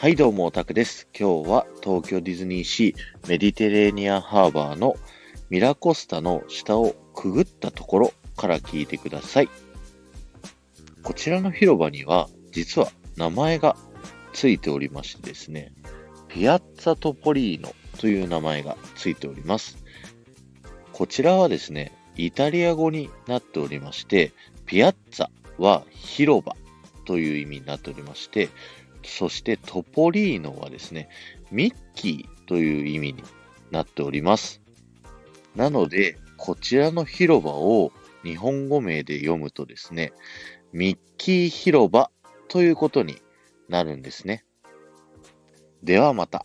はいどうも、オタクです。今日は東京ディズニーシーメディテレーニアハーバーのミラコスタの下をくぐったところから聞いてください。こちらの広場には実は名前がついておりましてですね、ピアッツァトポリーノという名前がついております。こちらはですね、イタリア語になっておりまして、ピアッツァは広場という意味になっておりまして、そしてトポリーノはですね、ミッキーという意味になっております。なので、こちらの広場を日本語名で読むとですね、ミッキー広場ということになるんですね。ではまた。